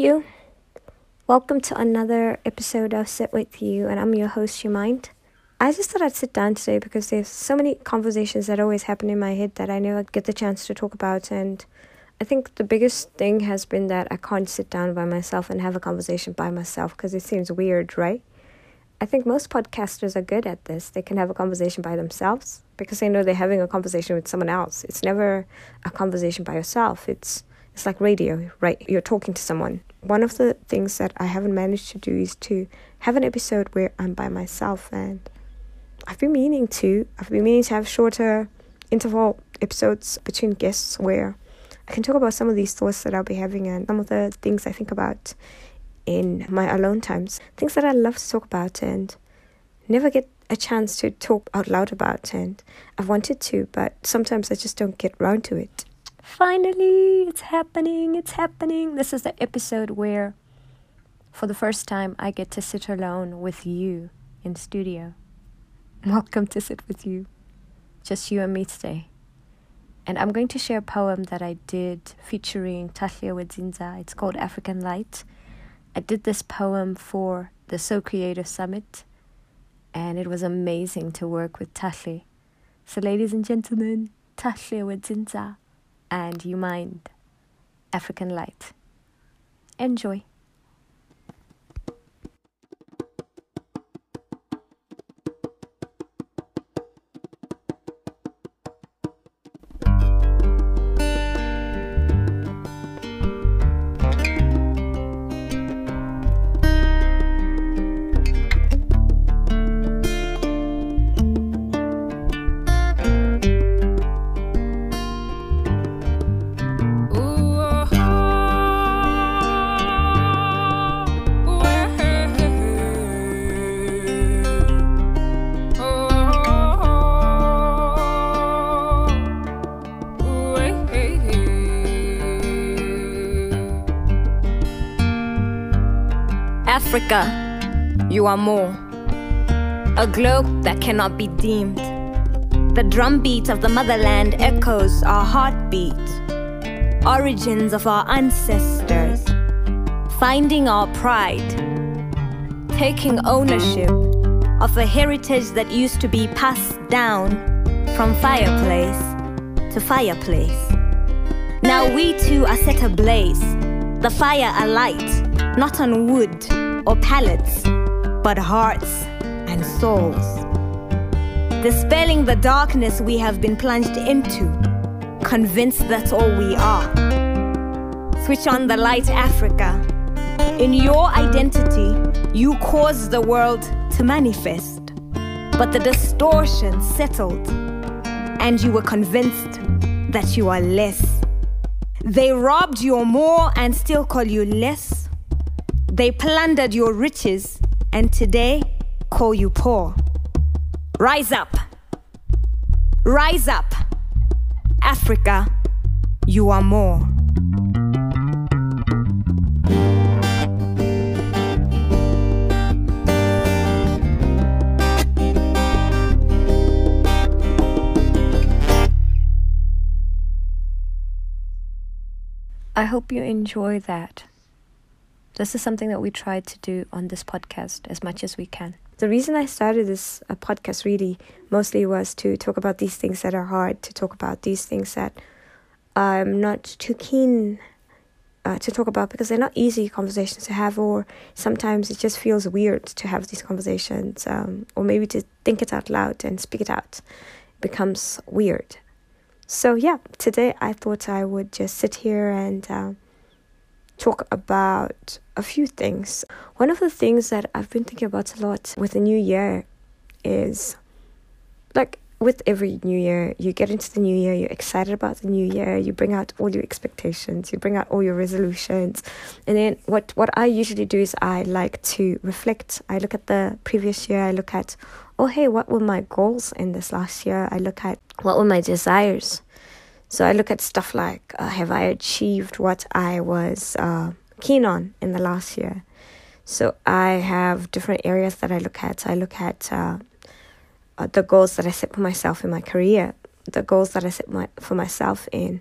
you. Welcome to another episode of Sit With U, and I'm your host, Umind. I just thought I'd sit down today because there's so many conversations that always happen in my head that I never get the chance to talk about. And I think the biggest thing has been that I can't sit down by myself and have a conversation by myself because it seems weird, right? I think most podcasters are good at this. They can have a conversation by themselves because they know they're having a conversation with someone else. It's never a conversation by yourself. It's it's like radio, right? You're talking to someone. One of the things that I haven't managed to do is to have an episode where I'm by myself and I've been meaning to. I've been meaning to have shorter interval episodes between guests where I can talk about some of these thoughts that I'll be having and some of the things I think about in my alone times. Things that I love to talk about and never get a chance to talk out loud about and I've wanted to, but sometimes I just don't get round to it. Finally, it's happening, it's happening. This is the episode where, for the first time, I get to sit alone with you in studio. Welcome to Sit With U. Just you and me today. And I'm going to share a poem that I did featuring Tahle Wedzinza. It's called African Light. I did this poem for the So Creative Summit, and it was amazing to work with Tahle. So, ladies and gentlemen, Tahle Wedzinza and Umind African light. Enjoy. Africa, you are more. A globe that cannot be deemed. The drumbeat of the motherland echoes our heartbeat. Origins of our ancestors. Finding our pride. Taking ownership of a heritage that used to be passed down from fireplace to fireplace. Now we too are set ablaze, the fire alight, not on wood or palates, but hearts and souls. Dispelling the darkness we have been plunged into, convinced that's all we are. Switch on the light, Africa. In your identity, you caused the world to manifest, but the distortion settled, and you were convinced that you are less. They robbed your more and still call you less they plundered your riches and today call you poor. Rise up. Rise up. Africa, you are more. I hope you enjoy that. This is something that we try to do on this podcast as much as we can. The reason I started this uh, podcast really mostly was to talk about these things that are hard, to talk about these things that I'm not too keen uh, to talk about because they're not easy conversations to have, or sometimes it just feels weird to have these conversations, um, or maybe to think it out loud and speak it out it becomes weird. So, yeah, today I thought I would just sit here and. Uh, talk about a few things. One of the things that I've been thinking about a lot with the new year is like with every new year, you get into the new year, you're excited about the new year, you bring out all your expectations, you bring out all your resolutions. And then what, what I usually do is I like to reflect. I look at the previous year, I look at, oh, hey, what were my goals in this last year? I look at what were my desires? So I look at stuff like uh, have I achieved what I was uh, keen on in the last year? So I have different areas that I look at. I look at uh, uh, the goals that I set for myself in my career, the goals that I set my, for myself in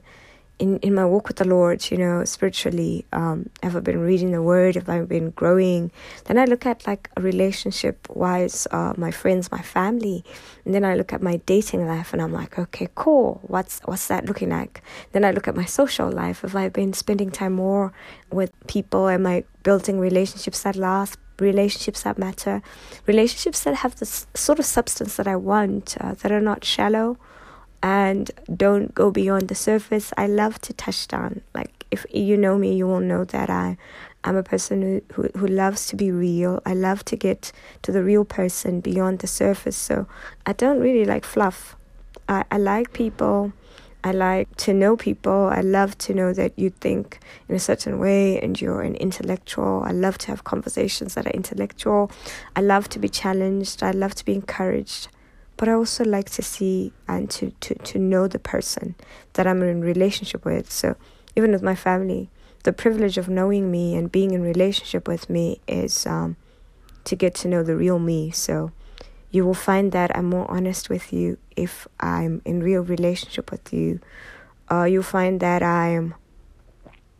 in, in my walk with the Lord, you know, spiritually, um, have I been reading the Word? Have I been growing? Then I look at like a relationship wise, uh, my friends, my family, and then I look at my dating life, and I'm like, okay, cool. What's what's that looking like? Then I look at my social life. Have I been spending time more with people? Am I building relationships that last? Relationships that matter, relationships that have the sort of substance that I want, uh, that are not shallow, and don't go beyond the surface. I love to touch down. Like if you know me, you will know that I I'm a person who, who, who loves to be real. I love to get to the real person beyond the surface. So I don't really like fluff. I, I like people. I like to know people. I love to know that you think in a certain way and you're an intellectual. I love to have conversations that are intellectual. I love to be challenged. I love to be encouraged but I also like to see and to, to, to know the person that I'm in relationship with. So even with my family, the privilege of knowing me and being in relationship with me is um, to get to know the real me. So you will find that I'm more honest with you if I'm in real relationship with you. Uh, you'll find that I'm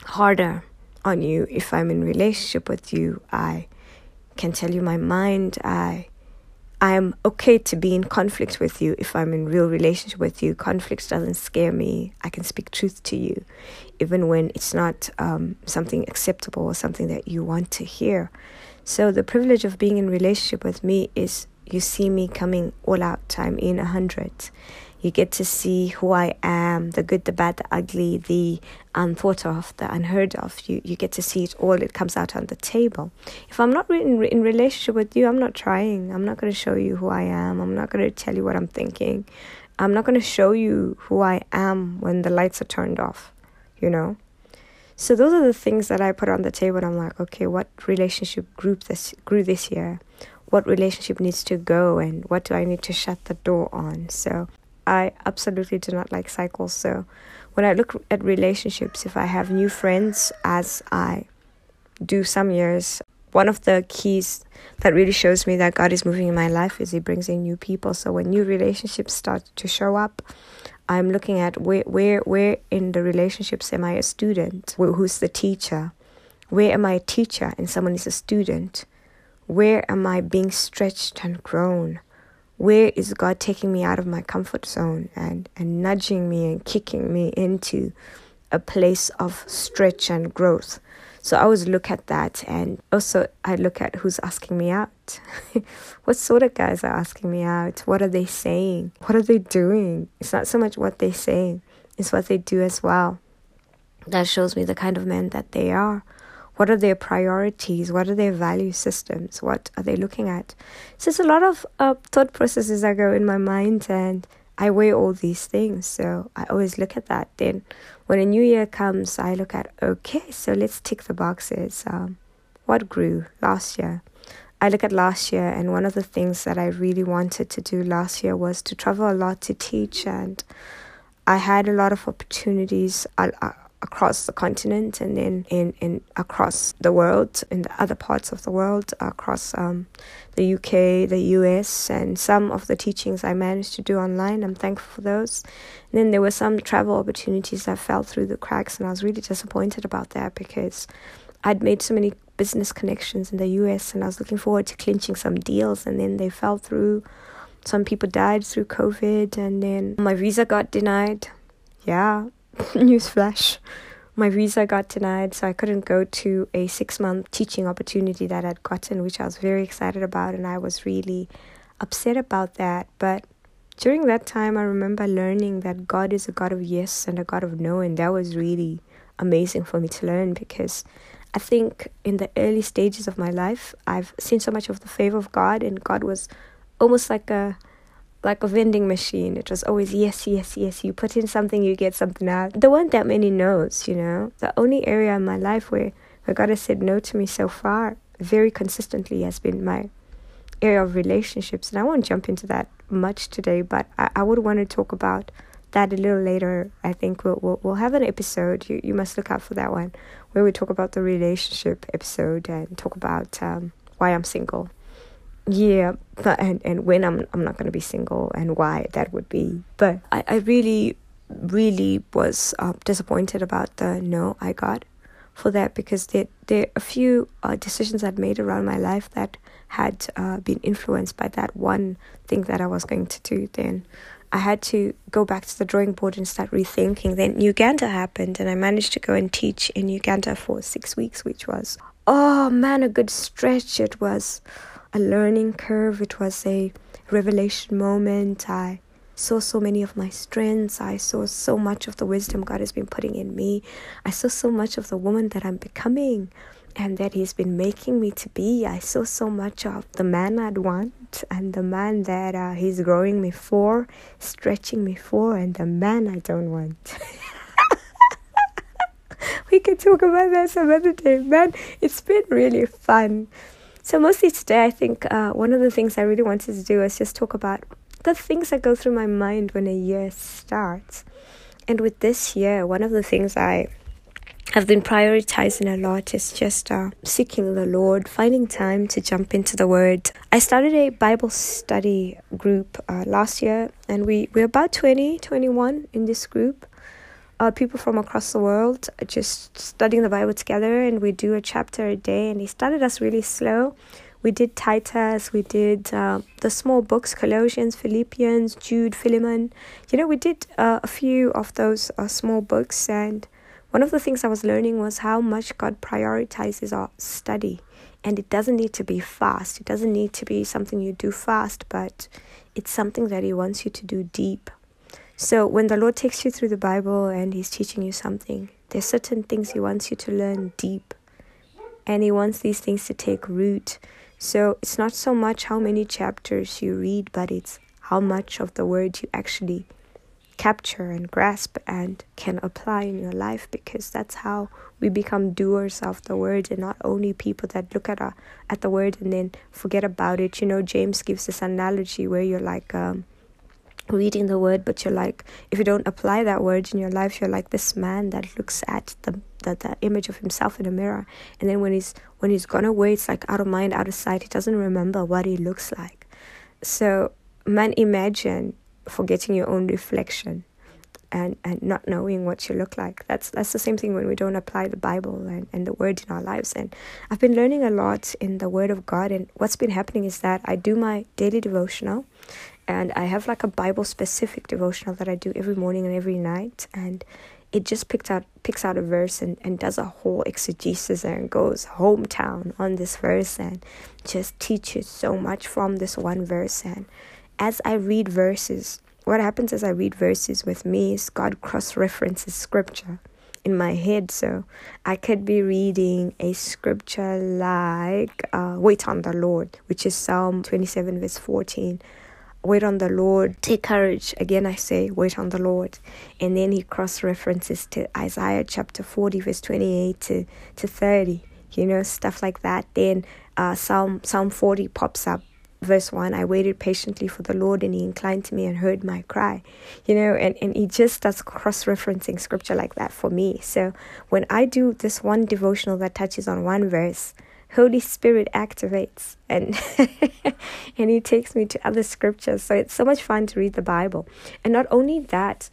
harder on you if I'm in relationship with you. I can tell you my mind. I I am okay to be in conflict with you if I'm in real relationship with you. Conflict doesn't scare me. I can speak truth to you, even when it's not um, something acceptable or something that you want to hear. So the privilege of being in relationship with me is you see me coming all out. I'm in a hundred. You get to see who I am, the good, the bad, the ugly, the unthought of, the unheard of. You you get to see it all. It comes out on the table. If I'm not in in relationship with you, I'm not trying. I'm not going to show you who I am. I'm not going to tell you what I'm thinking. I'm not going to show you who I am when the lights are turned off. You know. So those are the things that I put on the table. I'm like, okay, what relationship group this grew this year? What relationship needs to go, and what do I need to shut the door on? So I absolutely do not like cycles. So when I look at relationships, if I have new friends, as I do some years, one of the keys that really shows me that God is moving in my life is He brings in new people. So when new relationships start to show up, I'm looking at where where where in the relationships am I a student? Who's the teacher? Where am I a teacher and someone is a student? Where am I being stretched and grown? Where is God taking me out of my comfort zone and, and nudging me and kicking me into a place of stretch and growth? So I always look at that and also I look at who's asking me out. what sort of guys are asking me out? What are they saying? What are they doing? It's not so much what they're saying, it's what they do as well. That shows me the kind of men that they are. What are their priorities? What are their value systems? What are they looking at? So it's a lot of uh, thought processes that go in my mind, and I weigh all these things. So I always look at that. Then when a new year comes, I look at okay, so let's tick the boxes. Um, what grew last year? I look at last year, and one of the things that I really wanted to do last year was to travel a lot to teach, and I had a lot of opportunities. I, I, across the continent and then in, in across the world in the other parts of the world across um, the UK the US and some of the teachings I managed to do online. I'm thankful for those. And then there were some travel opportunities that fell through the cracks and I was really disappointed about that because I'd made so many business connections in the US and I was looking forward to clinching some deals and then they fell through. Some people died through COVID and then my visa got denied. Yeah newsflash, my visa got denied, so I couldn't go to a six month teaching opportunity that I'd gotten, which I was very excited about, and I was really upset about that. But during that time, I remember learning that God is a God of yes and a God of no, and that was really amazing for me to learn because I think in the early stages of my life, I've seen so much of the favor of God, and God was almost like a like a vending machine. It was always yes, yes, yes. You put in something, you get something out. There weren't that many no's, you know. The only area in my life where, where God has said no to me so far, very consistently, has been my area of relationships. And I won't jump into that much today, but I, I would want to talk about that a little later. I think we'll we'll, we'll have an episode. You you must look out for that one where we talk about the relationship episode and talk about um, why I'm single yeah and and when i'm i'm not going to be single and why that would be but i i really really was uh, disappointed about the no I got for that because there there are a few uh, decisions I'd made around my life that had uh, been influenced by that one thing that I was going to do. Then I had to go back to the drawing board and start rethinking. Then Uganda happened, and I managed to go and teach in Uganda for six weeks, which was oh man, a good stretch. It was a learning curve. It was a revelation moment. I saw so many of my strengths. I saw so much of the wisdom God has been putting in me. I saw so much of the woman that I'm becoming and that He's been making me to be. I saw so much of the man I'd want and the man that uh, He's growing me for, stretching me for, and the man I don't want. we can talk about that some other day. Man, it's been really fun. So, mostly today, I think uh, one of the things I really wanted to do is just talk about the things that go through my mind when a year starts. And with this year, one of the things I have been prioritizing a lot is just uh, seeking the Lord, finding time to jump into the Word. I started a Bible study group uh, last year, and we, we're about 20, 21 in this group. Uh, people from across the world just studying the Bible together, and we do a chapter a day. And he started us really slow we did Titus, we did uh, the small books, Colossians, Philippians, Jude, Philemon. You know, we did uh, a few of those uh, small books, and one of the things I was learning was how much God prioritizes our study. And it doesn't need to be fast, it doesn't need to be something you do fast, but it's something that He wants you to do deep. So when the Lord takes you through the Bible and He's teaching you something, there's certain things He wants you to learn deep. And He wants these things to take root. So it's not so much how many chapters you read, but it's how much of the word you actually capture and grasp and can apply in your life because that's how we become doers of the word and not only people that look at a, at the word and then forget about it. You know, James gives this analogy where you're like um, reading the word, but you're like, if you don't apply that word in your life, you're like this man that looks at the, the, the image of himself in a mirror. And then when he's, when he's gone away, it's like out of mind, out of sight. He doesn't remember what he looks like. So, man, imagine forgetting your own reflection and, and not knowing what you look like. That's that's the same thing when we don't apply the Bible and, and the word in our lives. And I've been learning a lot in the word of God and what's been happening is that I do my daily devotional and I have like a Bible specific devotional that I do every morning and every night and it just picks out picks out a verse and, and does a whole exegesis and goes hometown on this verse and just teaches so much from this one verse. And as I read verses what happens as I read verses with me is God cross references scripture in my head. So I could be reading a scripture like uh, wait on the Lord which is Psalm 27 verse 14 wait on the Lord, take courage. Again, I say, wait on the Lord. And then he cross references to Isaiah chapter 40, verse 28 to, to 30, you know, stuff like that. Then uh, Psalm, Psalm 40 pops up. Verse 1 I waited patiently for the Lord, and He inclined to me and heard my cry. You know, and, and He just does cross referencing scripture like that for me. So when I do this one devotional that touches on one verse, Holy Spirit activates and and he takes me to other scriptures. So it's so much fun to read the Bible. And not only that,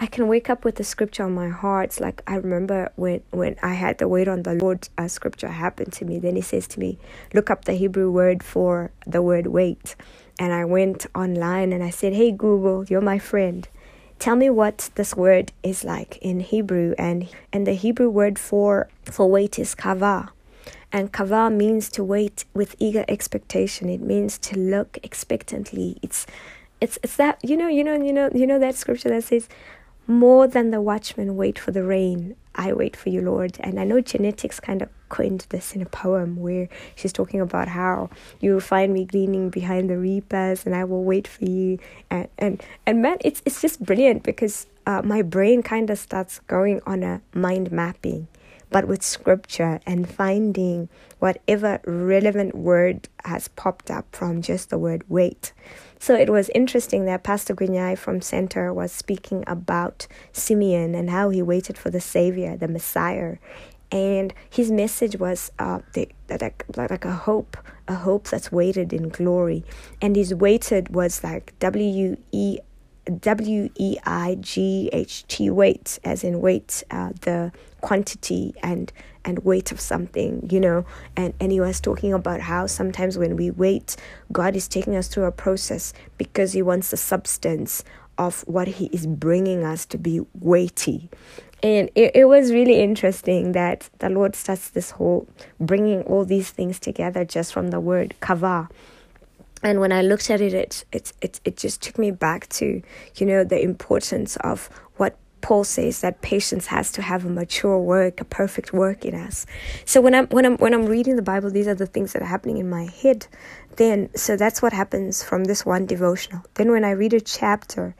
I can wake up with the scripture on my heart. Like I remember when when I had the wait on the Lord uh, scripture happened to me. Then he says to me, "Look up the Hebrew word for the word wait." And I went online and I said, "Hey Google, you're my friend. Tell me what this word is like in Hebrew." And and the Hebrew word for for wait is kava. And kava means to wait with eager expectation. It means to look expectantly. It's it's it's that you know, you know, you know, you know that scripture that says, More than the watchmen wait for the rain, I wait for you, Lord. And I know Genetics kind of coined this in a poem where she's talking about how you will find me gleaning behind the reapers and I will wait for you. And and, and man, it's it's just brilliant because uh, my brain kind of starts going on a mind mapping but with scripture and finding whatever relevant word has popped up from just the word wait. So it was interesting that Pastor Gwinyai from Center was speaking about Simeon and how he waited for the Savior, the Messiah. And his message was uh, the, like, like a hope, a hope that's waited in glory. And his waited was like W E W E I G H T weight, as in weight, uh, the quantity and and weight of something, you know. And and he was talking about how sometimes when we wait, God is taking us through a process because He wants the substance of what He is bringing us to be weighty. And it, it was really interesting that the Lord starts this whole bringing all these things together just from the word kava and when I looked at it, it it it it just took me back to you know the importance of what Paul says that patience has to have a mature work, a perfect work in us. So when I'm when I'm when I'm reading the Bible, these are the things that are happening in my head. Then so that's what happens from this one devotional. Then when I read a chapter,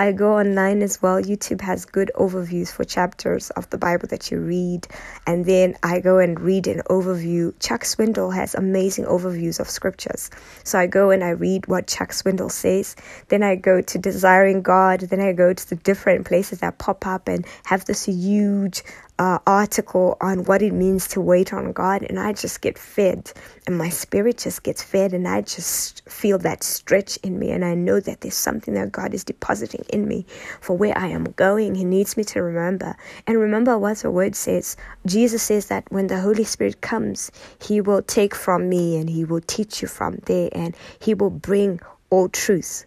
I go online as well. YouTube has good overviews for chapters of the Bible that you read. And then I go and read an overview. Chuck Swindoll has amazing overviews of scriptures. So I go and I read what Chuck Swindoll says. Then I go to Desiring God. Then I go to the different places that pop up and have this huge uh, article on what it means to wait on God, and I just get fed, and my spirit just gets fed, and I just feel that stretch in me, and I know that there's something that God is depositing in me for where I am going. He needs me to remember, and remember what the word says. Jesus says that when the Holy Spirit comes, He will take from me, and He will teach you from there, and He will bring all truth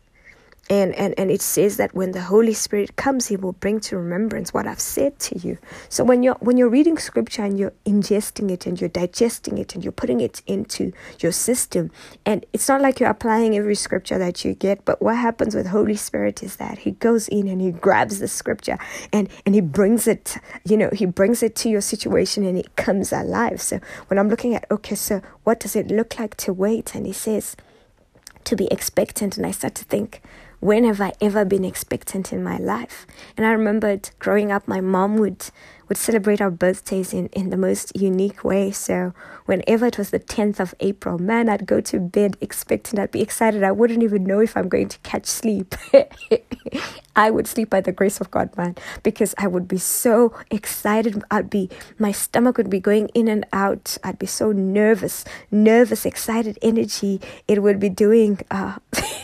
and, and and it says that when the holy spirit comes he will bring to remembrance what i've said to you. So when you're when you're reading scripture and you're ingesting it and you're digesting it and you're putting it into your system and it's not like you're applying every scripture that you get but what happens with holy spirit is that he goes in and he grabs the scripture and and he brings it you know he brings it to your situation and it comes alive. So when i'm looking at okay so what does it look like to wait? And he says to be expectant. And i start to think when have I ever been expectant in my life? And I remembered growing up, my mom would would celebrate our birthdays in, in the most unique way. So whenever it was the 10th of April, man, I'd go to bed expecting I'd be excited. I wouldn't even know if I'm going to catch sleep. I would sleep by the grace of God, man, because I would be so excited. I'd be, my stomach would be going in and out. I'd be so nervous, nervous, excited energy. It would be doing, uh,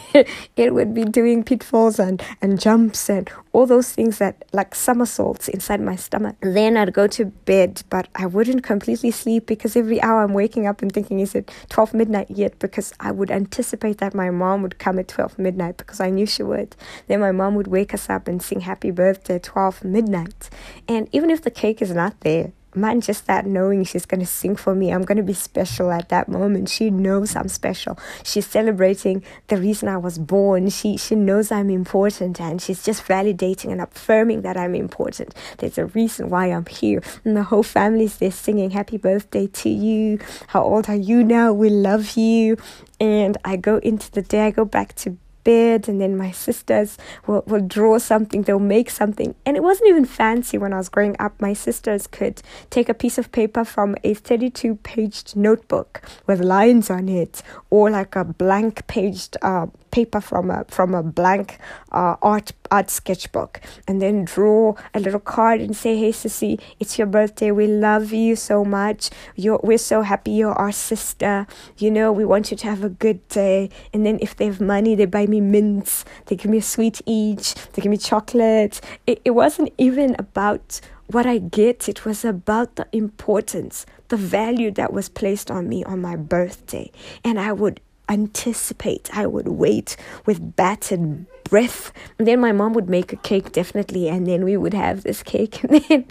it would be doing pitfalls and, and jumps and all those things that like somersaults inside my stomach. Then I'd go to bed, but I wouldn't completely sleep because every hour I'm waking up and thinking, is it 12 midnight yet? Because I would anticipate that my mom would come at 12 midnight because I knew she would. Then my mom would wake us up and sing happy birthday at 12 midnight. And even if the cake is not there, man, just that knowing she's going to sing for me, I'm going to be special at that moment. She knows I'm special. She's celebrating the reason I was born. She, she knows I'm important and she's just validating and affirming that I'm important. There's a reason why I'm here. And the whole family's there singing happy birthday to you. How old are you now? We love you. And I go into the day, I go back to bed and then my sisters will, will draw something they'll make something. And it wasn't even fancy when i was growing up. My sisters could take a piece of paper from a 32 paged notebook with lines on it or like a blank paged uh, paper from a from a blank uh, art art sketchbook and then draw a little card and say hey sissy it's your birthday. We love you so much. You're we're so happy. You're our sister. You know we want you to have a good day. And then if they have money they buy me mints. They give me a sweet each. They give me chocolate. It, it wasn't even about what I get, it was about the importance, the value that was placed on me on my birthday. And I would anticipate. I would wait with bated breath. And then my mom would make a cake, definitely, and then we would have this cake. And then,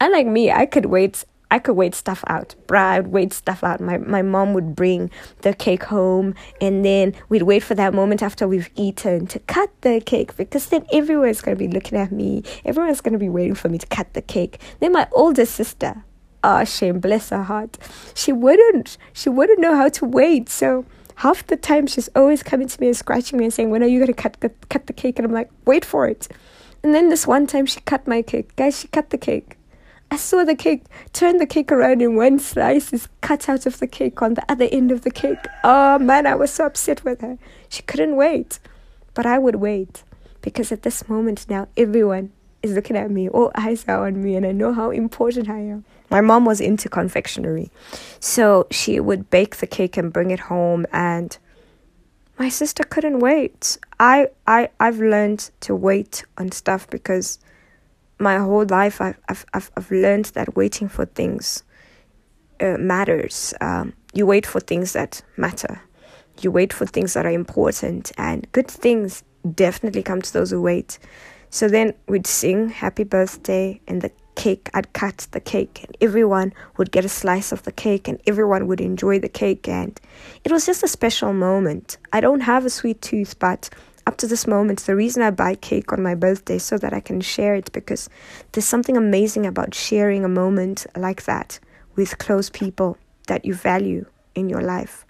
unlike me, I could wait. I could wait stuff out. I would wait stuff out. My my mom would bring the cake home, and then we'd wait for that moment after we've eaten to cut the cake because then everyone's gonna be looking at me. Everyone's gonna be waiting for me to cut the cake. Then my older sister, ah, oh, shame, bless her heart, she wouldn't. She wouldn't know how to wait. So half the time she's always coming to me and scratching me and saying, "When are you gonna cut the cut the cake?" And I'm like, "Wait for it." And then this one time she cut my cake, guys. She cut the cake. I saw the cake, turn the cake around, and one slice is cut out of the cake on the other end of the cake. Oh man, I was so upset with her. She couldn't wait, but I would wait because at this moment now, everyone is looking at me. All eyes are on me, and I know how important I am. My mom was into confectionery, so she would bake the cake and bring it home. And my sister couldn't wait. I I I've learned to wait on stuff because my whole life I've I've I've, learned that waiting for things uh, matters. Um, you wait for things that matter. You wait for things that are important, and good things definitely come to those who wait. So then we'd sing happy birthday, and the cake, I'd cut the cake, and everyone would get a slice of the cake, and everyone would enjoy the cake. And it was just a special moment. I don't have a sweet tooth, but up to this moment, the reason I buy cake on my birthday so that I can share it because there's something amazing about sharing a moment like that with close people that you value in your life.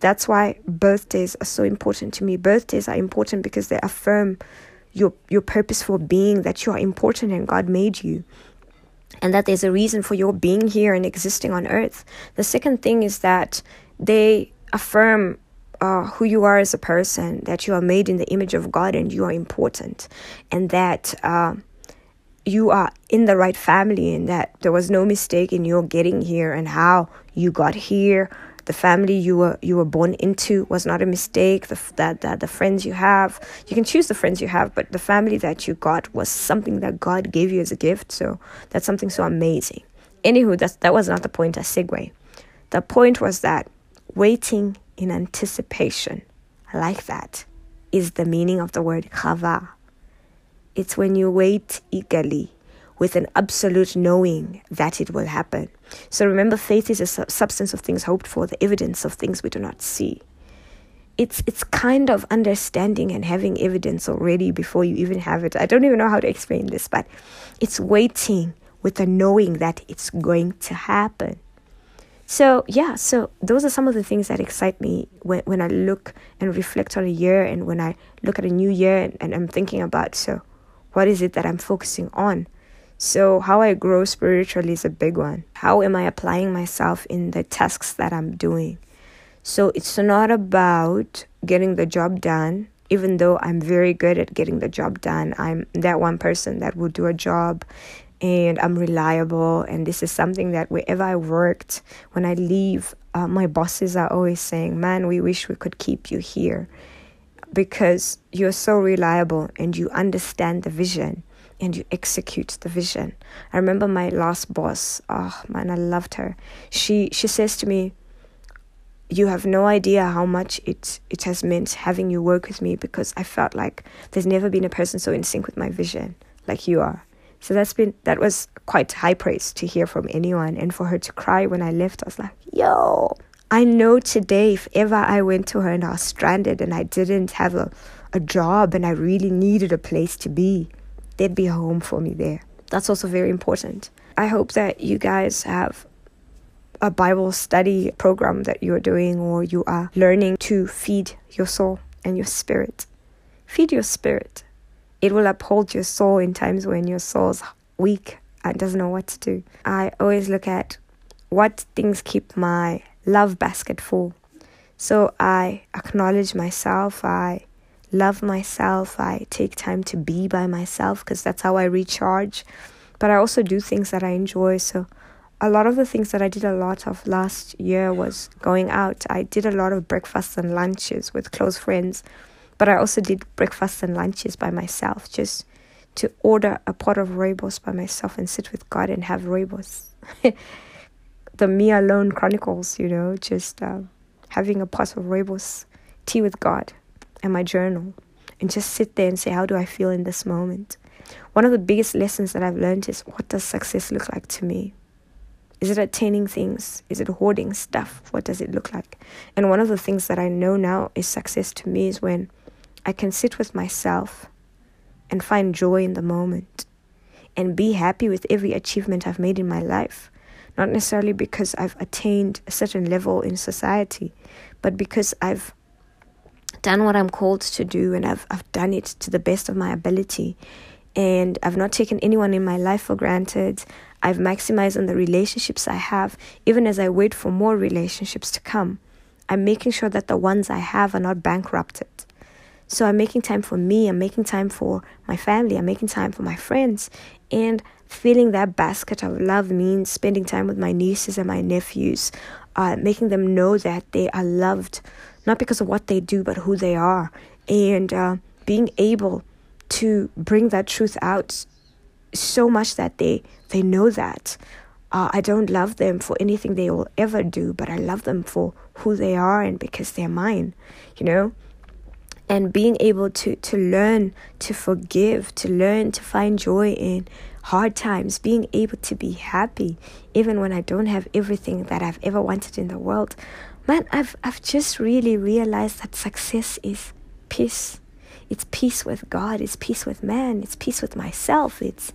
That's why birthdays are so important to me. Birthdays are important because they affirm your your purpose for being that you are important and God made you and that there's a reason for your being here and existing on earth. The second thing is that they affirm uh, who you are as a person, that you are made in the image of God and you are important, and that uh, you are in the right family, and that there was no mistake in your getting here and how you got here, the family you were you were born into was not a mistake. The, that that the friends you have, you can choose the friends you have, but the family that you got was something that God gave you as a gift. So that's something so amazing. Anywho, that's that was not the point. A segue. The point was that waiting in anticipation, like that, is the meaning of the word kava. It's when you wait eagerly with an absolute knowing that it will happen. So remember, faith is a su- substance of things hoped for, the evidence of things we do not see. It's it's kind of understanding and having evidence already before you even have it. I don't even know how to explain this, but it's waiting with the knowing that it's going to happen. So yeah, so those are some of the things that excite me when, when I look and reflect on a year and when I look at a new year and, and I'm thinking about so what is it that I'm focusing on? So, how I grow spiritually is a big one. How am I applying myself in the tasks that I'm doing? So, it's not about getting the job done, even though I'm very good at getting the job done. I'm that one person that will do a job and I'm reliable. And this is something that wherever I worked, when I leave, uh, my bosses are always saying, Man, we wish we could keep you here because you're so reliable and you understand the vision and you execute the vision. I remember my last boss, oh man, I loved her. She she says to me, You have no idea how much it it has meant having you work with me because I felt like there's never been a person so in sync with my vision like you are. So that's been that was quite high praise to hear from anyone and for her to cry when I left, I was like, Yo, I know today if ever I went to her and I was stranded and I didn't have a, a job and I really needed a place to be, there'd be a home for me there. That's also very important. I hope that you guys have a Bible study program that you're doing or you are learning to feed your soul and your spirit. Feed your spirit. It will uphold your soul in times when your soul's weak and doesn't know what to do. I always look at what things keep my love basket full. So I acknowledge myself, I love myself. I take time to be by myself because that's how I recharge. But I also do things that I enjoy. So a lot of the things that I did a lot of last year was going out. I did a lot of breakfasts and lunches with close friends, but I also did breakfasts and lunches by myself, just to order a pot of rooibos by myself and sit with God and have rooibos. the me alone chronicles, you know, just uh, having a pot of rooibos, tea with God and my journal and just sit there and say, How do I feel in this moment? One of the biggest lessons that I've learned is what does success look like to me? Is it attaining things? Is it hoarding stuff? What does it look like? And one of the things that I know now is success to me is when I can sit with myself and find joy in the moment and be happy with every achievement I've made in my life. Not necessarily because I've attained a certain level in society, but because I've done what I'm called to do and I've I've done it to the best of my ability. And I've not taken anyone in my life for granted. I've maximized on the relationships I have, even as I wait for more relationships to come. I'm making sure that the ones I have are not bankrupted. So I'm making time for me, I'm making time for my family, I'm making time for my friends. And filling that basket of love means spending time with my nieces and my nephews, uh, making them know that they are loved not because of what they do, but who they are. And uh, being able to bring that truth out so much that they, they know that. Uh, I don't love them for anything they will ever do, but I love them for who they are and because they're mine, you know? And being able to, to learn to forgive, to learn to find joy in hard times, being able to be happy even when I don't have everything that I've ever wanted in the world. Man, I've I've just really realized that success is peace. It's peace with God, it's peace with man, it's peace with myself. It's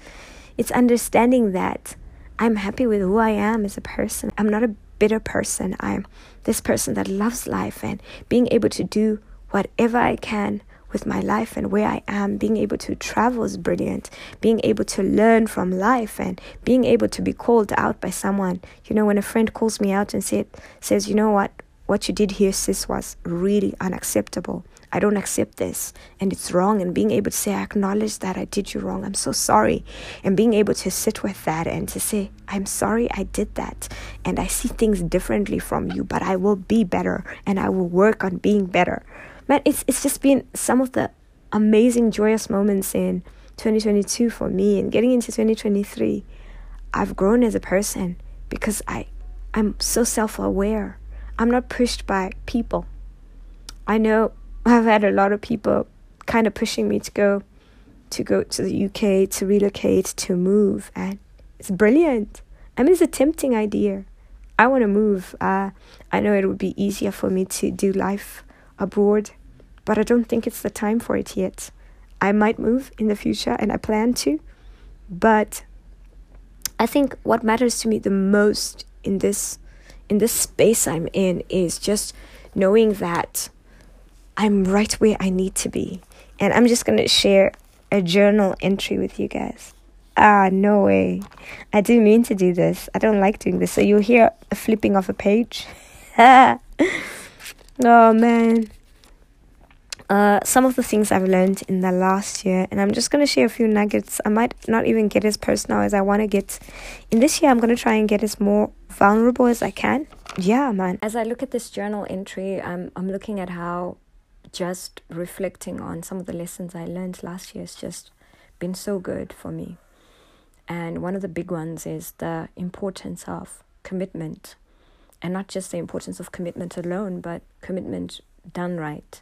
it's understanding that I'm happy with who I am as a person. I'm not a bitter person. I'm this person that loves life and being able to do whatever I can with my life and where I am, being able to travel is brilliant. Being able to learn from life and being able to be called out by someone. You know, when a friend calls me out and said, says, you know what, what you did here, sis, was really unacceptable. I don't accept this and it's wrong. And being able to say, I acknowledge that I did you wrong. I'm so sorry. And being able to sit with that and to say, I'm sorry I did that. And I see things differently from you, but I will be better and I will work on being better man, it's it's just been some of the amazing joyous moments in 2022 for me and getting into 2023 i've grown as a person because i i'm so self-aware. I'm not pushed by people. I know i've had a lot of people kind of pushing me to go to go to the uk to relocate to move and it's brilliant. I mean it's a tempting idea. I want to move. Uh, i know it would be easier for me to do life abroad but I don't think it's the time for it yet. I might move in the future and I plan to, but I think what matters to me the most in this in this space I'm in is just knowing that I'm right where I need to be. And I'm just going to share a journal entry with you guys. Ah, no way. I didn't mean to do this. I don't like doing this. So you'll hear a flipping of a page. oh, man uh, some of the things I've learned in the last year, and I'm just going to share a few nuggets. I might not even get as personal as I want to get. In this year, I'm going to try and get as more vulnerable as I can. Yeah, man. As I look at this journal entry, I'm I'm looking at how just reflecting on some of the lessons I learned last year has just been so good for me. And one of the big ones is the importance of commitment. And not just the importance of commitment alone, but commitment done right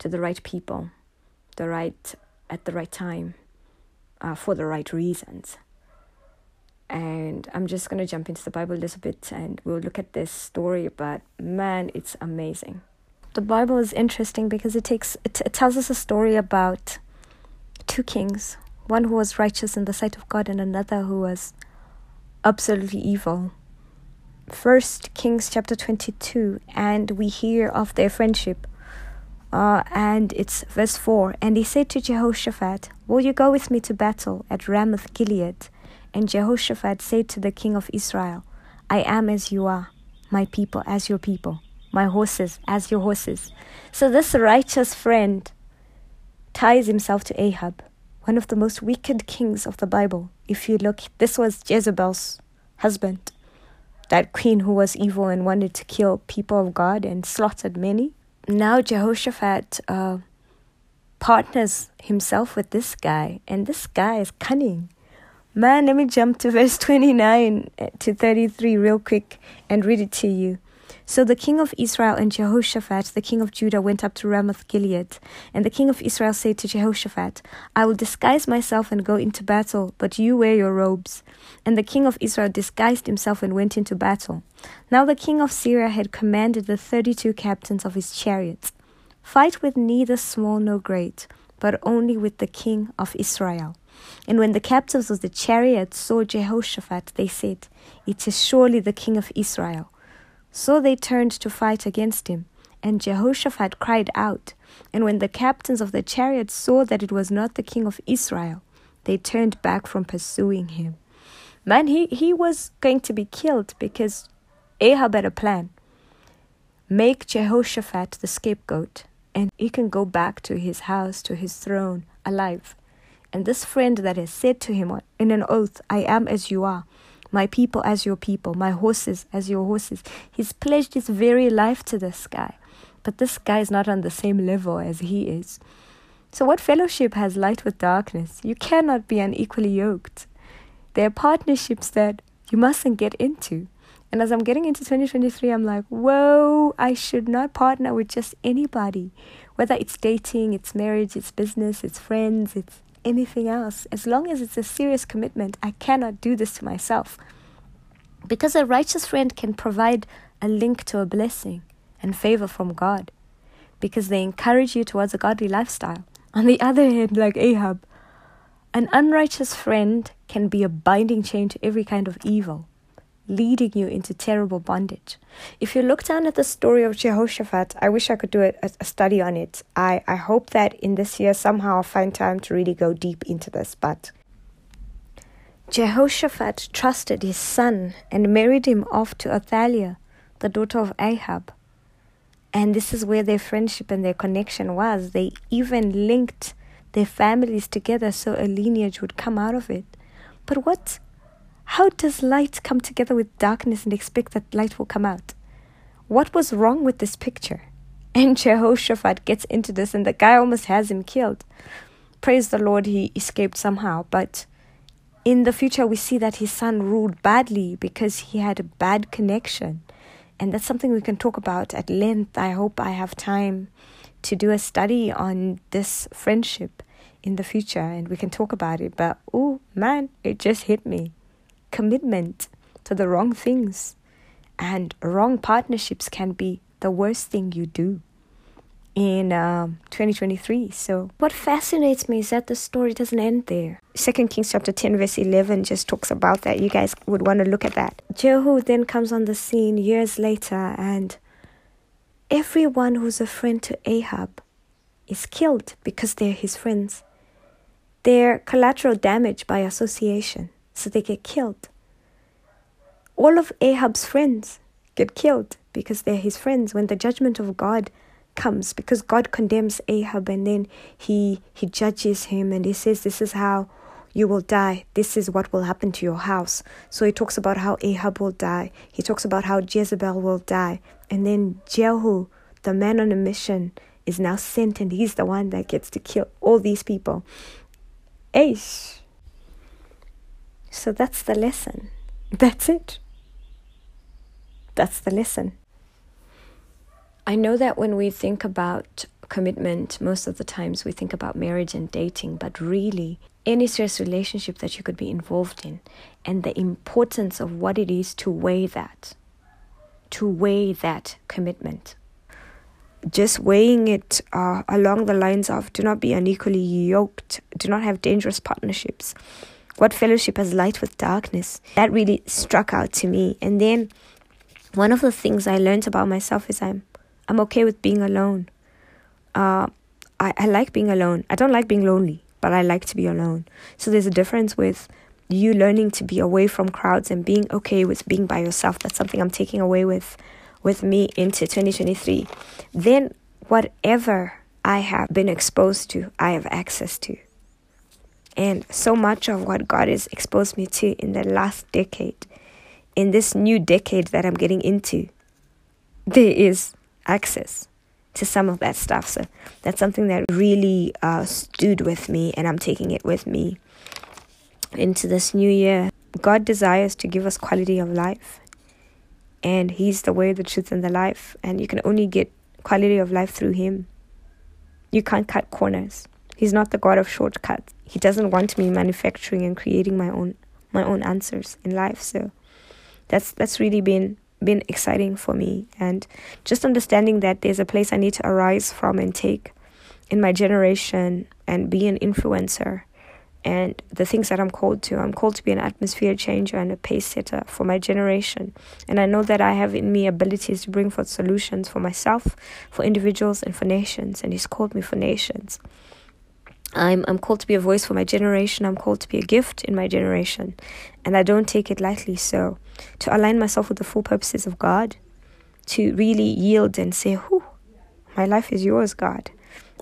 to the right people, the right at the right time, uh, for the right reasons. And I'm just gonna jump into the Bible a little bit, and we'll look at this story. But man, it's amazing. The Bible is interesting because it takes it, it tells us a story about two kings, one who was righteous in the sight of God, and another who was absolutely evil. First Kings chapter 22, and we hear of their friendship uh, and it's verse 4 And he said to Jehoshaphat, Will you go with me to battle at Ramoth Gilead? And Jehoshaphat said to the king of Israel, I am as you are, my people as your people, my horses as your horses. So this righteous friend ties himself to Ahab, one of the most wicked kings of the Bible. If you look, this was Jezebel's husband, that queen who was evil and wanted to kill people of God and slaughtered many now Jehoshaphat uh, partners himself with this guy, and this guy is cunning. Man, let me jump to verse 29 to 33 real quick and read it to you. So the king of Israel and Jehoshaphat, the king of Judah, went up to Ramoth Gilead. And the king of Israel said to Jehoshaphat, I will disguise myself and go into battle, but you wear your robes. And the king of Israel disguised himself and went into battle. Now the king of Syria had commanded the thirty two captains of his chariots Fight with neither small nor great, but only with the king of Israel. And when the captains of the chariots saw Jehoshaphat, they said, It is surely the king of Israel. So they turned to fight against him. And Jehoshaphat cried out. And when the captains of the chariots saw that it was not the king of Israel, they turned back from pursuing him. Man, he, he was going to be killed because Ahab had a plan. Make Jehoshaphat the scapegoat, and he can go back to his house, to his throne, alive. And this friend that has said to him in an oath, I am as you are, my people as your people, my horses as your horses. He's pledged his very life to this guy. but this guy is not on the same level as he is. So, what fellowship has light with darkness? You cannot be unequally yoked. There are partnerships that you mustn't get into. And as I'm getting into 2023, I'm like, whoa, I should not partner with just anybody. Whether it's dating, it's marriage, it's business, it's friends, it's anything else. As long as it's a serious commitment, I cannot do this to myself. Because a righteous friend can provide a link to a blessing and favor from God. Because they encourage you towards a godly lifestyle. On the other hand, like Ahab, an unrighteous friend can be a binding chain to every kind of evil leading you into terrible bondage. If you look down at the story of Jehoshaphat, I wish I could do a, a, study on it. I, I hope that in this year somehow I'll find time to really go deep into this. But Jehoshaphat trusted his son and married him off to Athaliah, the daughter of Ahab. And this is where their friendship and their connection was. They even linked their families together so a lineage would come out of it. But what how does light come together with darkness and expect that light will come out? What was wrong with this picture? And Jehoshaphat gets into this, and the guy almost has him killed. Praise the Lord, he escaped somehow. But in the future, we see that his son ruled badly because he had a bad connection. And that's something we can talk about at length. I hope I have time to do a study on this friendship in the future and we can talk about it. But oh man, it just hit me commitment to the wrong things. And wrong partnerships can be the worst thing you do in um, 2023. So, what fascinates me is that the story doesn't end there. Second Kings chapter 10, verse 11 just talks about that. You guys would want to look at that. Jehu then comes on the scene years later, and everyone who's a friend to Ahab is killed because they're his friends. They're collateral damage by association so they get killed. All of Ahab's friends get killed because they're his friends when the judgment of God comes because God condemns Ahab and then he he judges him and he says this is how you will die. This is what will happen to your house. So he talks about how Ahab will die. He talks about how Jezebel will die. And then Jehu, the man on a mission, is now sent and he's the one that gets to kill all these people. Aish. So that's the lesson. That's it. That's the lesson. I know that when we think about commitment, most of the times we think about marriage and dating, but really, any serious relationship that you could be involved in, and the importance of what it is to weigh that, to weigh that commitment. Just weighing it uh, along the lines of do not be unequally yoked, do not have dangerous partnerships, what fellowship has light with darkness? That really struck out to me. And then one of the things I learned about myself is I'm I'm okay with being alone. Uh, I, I like being alone. I don't like being lonely, but I like to be alone. So there's a difference with you learning to be away from crowds and being okay with being by yourself. That's something I'm taking away with with me into 2023. Then whatever I have been exposed to, I have access to. And so much of what God has exposed me to in the last decade, in this new decade that I'm getting into, there is access to some of that stuff. So that's something that really uh, stood with me, and I'm taking it with me into this new year. God desires to give us quality of life, and He's the way, the truth, and the life. And you can only get quality of life through Him. You can't cut corners. He's not the God of shortcuts. He doesn't want me manufacturing and creating my own my own answers in life. So that's that's really been been exciting for me and just understanding that there's a place I need to arise from and take in my generation and be an influencer and the things that I'm called to. I'm called to be an atmosphere changer and a pace setter for my generation. And I know that I have in me abilities to bring forth solutions for myself, for individuals, and for nations. And He's called me for nations. I'm I'm called to be a voice for my generation. I'm called to be a gift in my generation, and I don't take it lightly. So, to align myself with the full purposes of God, to really yield and say, "Who, my life is yours, God,"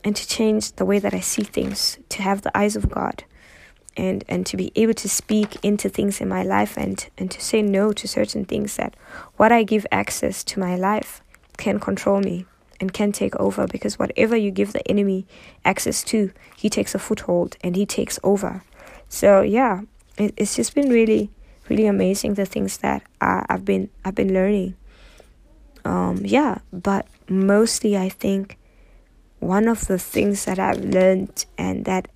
and to change the way that I see things, to have the eyes of God, and and to be able to speak into things in my life, and and to say no to certain things that what I give access to my life can control me and can take over because whatever you give the enemy access to, he takes a foothold and he takes over. So yeah, it, it's just been really, really amazing the things that I, I've been I've been learning. Um, yeah, but mostly I think one of the things that I've learned and that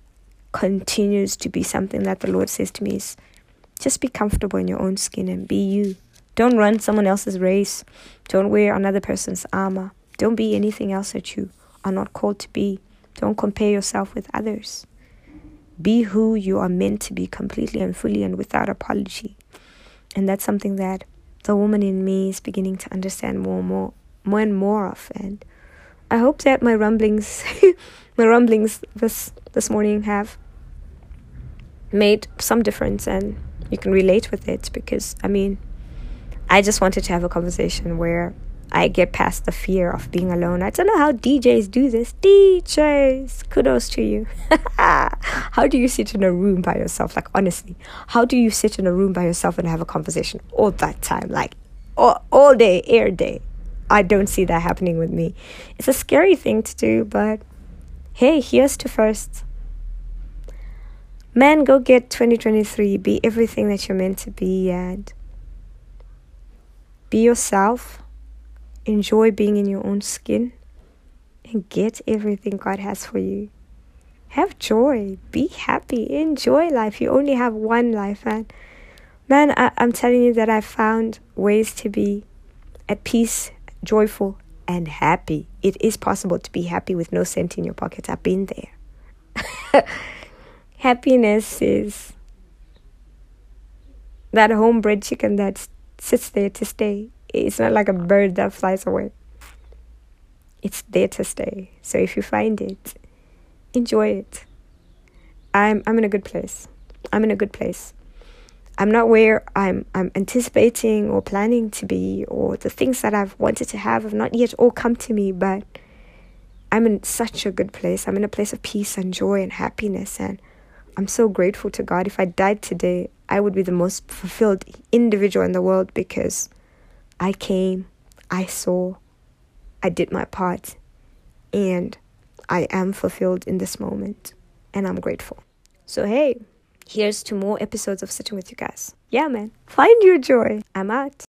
continues to be something that the Lord says to me is just be comfortable in your own skin and be you. Don't run someone else's race. Don't wear another person's armor. Don't be anything else that you are not called to be. Don't compare yourself with others. Be who you are meant to be completely and fully and without apology. And that's something that the woman in me is beginning to understand more and more, more and more of. And I hope that my rumblings, my rumblings this this morning have made some difference and you can relate with it because I mean I just wanted to have a conversation where I get past the fear of being alone. I don't know how DJs do this. DJs, kudos to you. how do you sit in a room by yourself? Like, honestly, how do you sit in a room by yourself and have a conversation all that time? Like, all, all day, air day. I don't see that happening with me. It's a scary thing to do, but hey, here's to first. Man, go get 2023. Be everything that you're meant to be and be yourself enjoy being in your own skin and get everything God has for you. Have joy, be happy, enjoy life. You only have one life, man. Man, I, I'm telling you that I found ways to be at peace, joyful, and happy. It is possible to be happy with no cent in your pocket. I've been there. Happiness is that homebred chicken that sits there to stay. It's not like a bird that flies away. It's there to stay. So if you find it, enjoy it. I'm I'm in a good place. I'm in a good place. I'm not where I'm I'm anticipating or planning to be or the things that I've wanted to have have not yet all come to me, but I'm in such a good place. I'm in a place of peace and joy and happiness and I'm so grateful to God. If I died today, I would be the most fulfilled individual in the world because I came, I saw, I did my part, and I am fulfilled in this moment, and I'm grateful. So, hey, here's to more episodes of Sitting with you guys. Yeah, man, find your joy. I'm out.